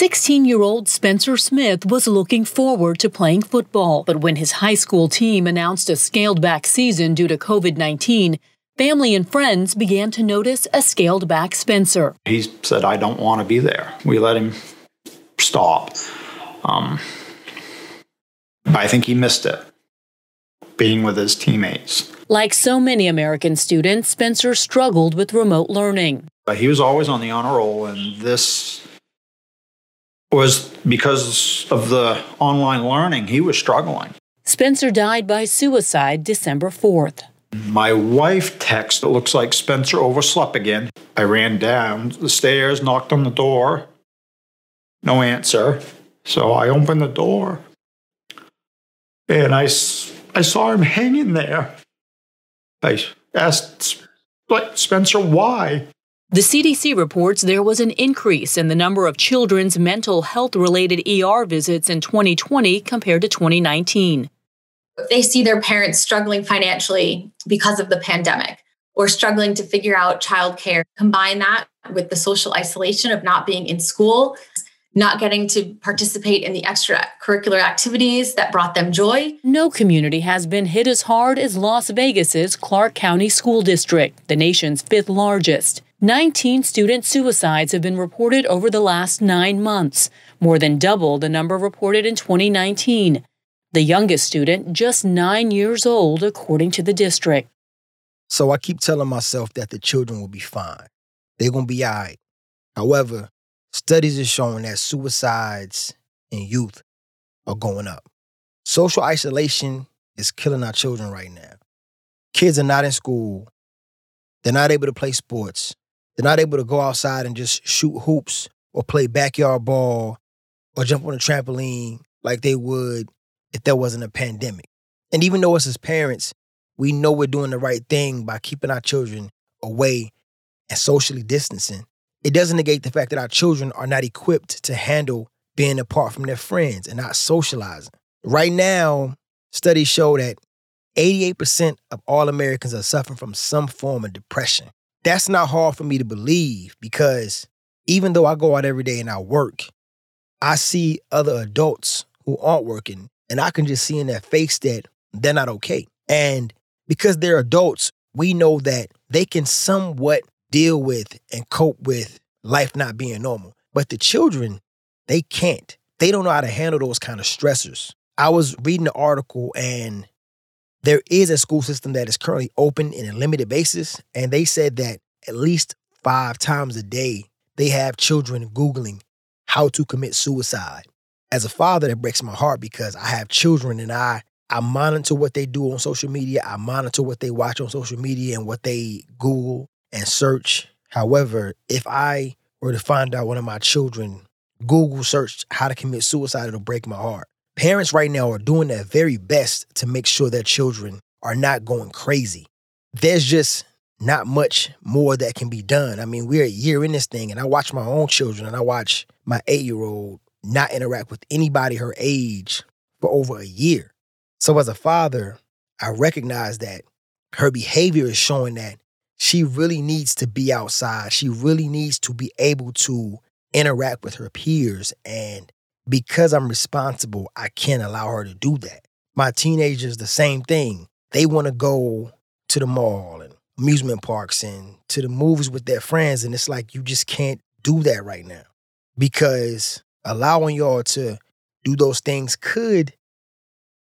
16 year old Spencer Smith was looking forward to playing football, but when his high school team announced a scaled back season due to COVID 19, family and friends began to notice a scaled back Spencer. He said, I don't want to be there. We let him stop. Um, I think he missed it, being with his teammates. Like so many American students, Spencer struggled with remote learning. But he was always on the honor roll, and this was because of the online learning, he was struggling. Spencer died by suicide December 4th. My wife texted, it looks like Spencer overslept again. I ran down the stairs, knocked on the door. No answer. So I opened the door and I, I saw him hanging there. I asked Spencer why. The CDC reports there was an increase in the number of children's mental health related ER visits in 2020 compared to 2019. If they see their parents struggling financially because of the pandemic or struggling to figure out childcare, combine that with the social isolation of not being in school, not getting to participate in the extracurricular activities that brought them joy. No community has been hit as hard as Las Vegas's Clark County School District, the nation's fifth largest. 19 student suicides have been reported over the last nine months, more than double the number reported in 2019. The youngest student, just nine years old, according to the district. So I keep telling myself that the children will be fine. They're going to be all right. However, studies are showing that suicides in youth are going up. Social isolation is killing our children right now. Kids are not in school. They're not able to play sports. They're not able to go outside and just shoot hoops or play backyard ball or jump on a trampoline like they would if there wasn't a pandemic. And even though us as parents, we know we're doing the right thing by keeping our children away and socially distancing, it doesn't negate the fact that our children are not equipped to handle being apart from their friends and not socializing. Right now, studies show that 88% of all Americans are suffering from some form of depression that's not hard for me to believe because even though I go out every day and I work, I see other adults who aren't working and I can just see in their face that they're not okay. And because they're adults, we know that they can somewhat deal with and cope with life not being normal. But the children, they can't. They don't know how to handle those kind of stressors. I was reading the article and there is a school system that is currently open in a limited basis, and they said that at least five times a day they have children Googling how to commit suicide. As a father, that breaks my heart because I have children and I I monitor what they do on social media. I monitor what they watch on social media and what they Google and search. However, if I were to find out one of my children Google searched how to commit suicide, it'll break my heart. Parents right now are doing their very best to make sure their children are not going crazy. There's just not much more that can be done. I mean, we're a year in this thing, and I watch my own children and I watch my eight year old not interact with anybody her age for over a year. So, as a father, I recognize that her behavior is showing that she really needs to be outside. She really needs to be able to interact with her peers and because I'm responsible, I can't allow her to do that. My teenagers, the same thing. They want to go to the mall and amusement parks and to the movies with their friends. And it's like, you just can't do that right now because allowing y'all to do those things could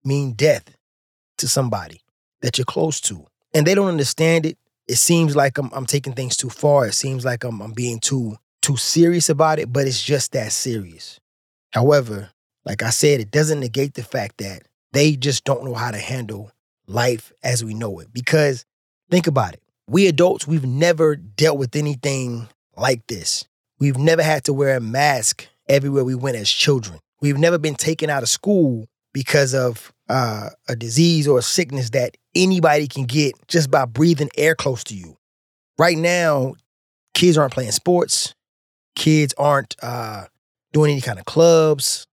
mean death to somebody that you're close to. And they don't understand it. It seems like I'm, I'm taking things too far. It seems like I'm, I'm being too too serious about it, but it's just that serious. However, like I said, it doesn't negate the fact that they just don't know how to handle life as we know it. Because think about it. We adults, we've never dealt with anything like this. We've never had to wear a mask everywhere we went as children. We've never been taken out of school because of uh, a disease or a sickness that anybody can get just by breathing air close to you. Right now, kids aren't playing sports. Kids aren't uh, doing any kind of clubs.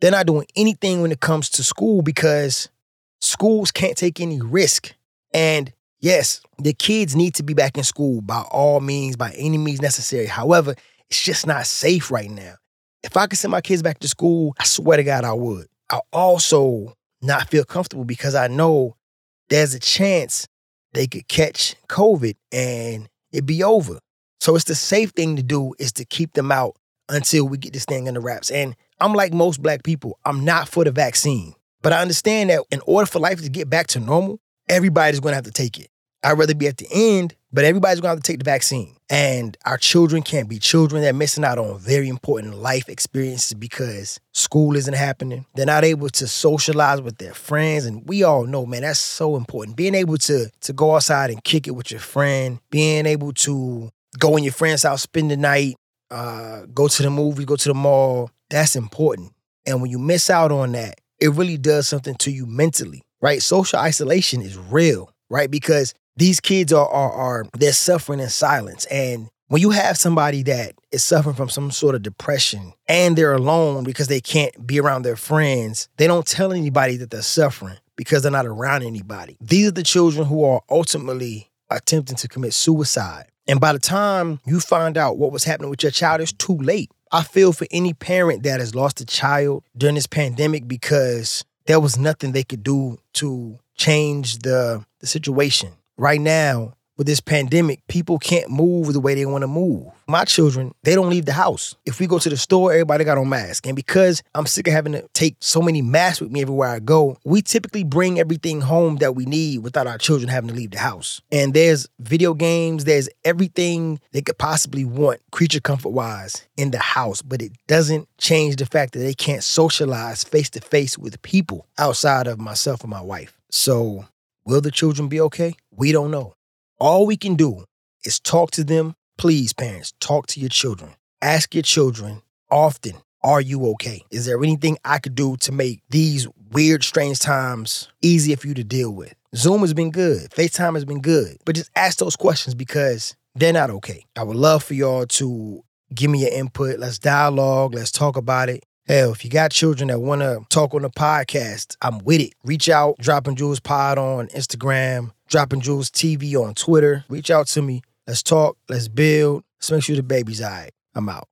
They're not doing anything when it comes to school because schools can't take any risk. And yes, the kids need to be back in school by all means, by any means necessary. However, it's just not safe right now. If I could send my kids back to school, I swear to God I would. I also not feel comfortable because I know there's a chance they could catch COVID and it'd be over. So it's the safe thing to do is to keep them out until we get this thing in the wraps. And I'm like most black people, I'm not for the vaccine. But I understand that in order for life to get back to normal, everybody's gonna have to take it. I'd rather be at the end, but everybody's gonna have to take the vaccine. And our children can't be children. They're missing out on very important life experiences because school isn't happening. They're not able to socialize with their friends. And we all know, man, that's so important. Being able to, to go outside and kick it with your friend, being able to go in your friend's house, spend the night, uh, go to the movie, go to the mall, that's important. And when you miss out on that, it really does something to you mentally, right? Social isolation is real, right? Because these kids are, are, are they're suffering in silence. And when you have somebody that is suffering from some sort of depression and they're alone because they can't be around their friends, they don't tell anybody that they're suffering because they're not around anybody. These are the children who are ultimately attempting to commit suicide. And by the time you find out what was happening with your child, it's too late. I feel for any parent that has lost a child during this pandemic because there was nothing they could do to change the, the situation right now with this pandemic, people can't move the way they want to move. My children, they don't leave the house. If we go to the store, everybody got on masks. And because I'm sick of having to take so many masks with me everywhere I go, we typically bring everything home that we need without our children having to leave the house. And there's video games, there's everything they could possibly want, creature comfort wise, in the house. But it doesn't change the fact that they can't socialize face to face with people outside of myself and my wife. So, will the children be okay? We don't know. All we can do is talk to them. Please, parents, talk to your children. Ask your children often, are you okay? Is there anything I could do to make these weird, strange times easier for you to deal with? Zoom has been good. FaceTime has been good. But just ask those questions because they're not okay. I would love for y'all to give me your input. Let's dialogue. Let's talk about it. Hell, if you got children that want to talk on the podcast, I'm with it. Reach out, Dropping Jewels Pod on Instagram, Dropping Jewels TV on Twitter. Reach out to me. Let's talk. Let's build. Let's make sure the baby's all right. I'm out.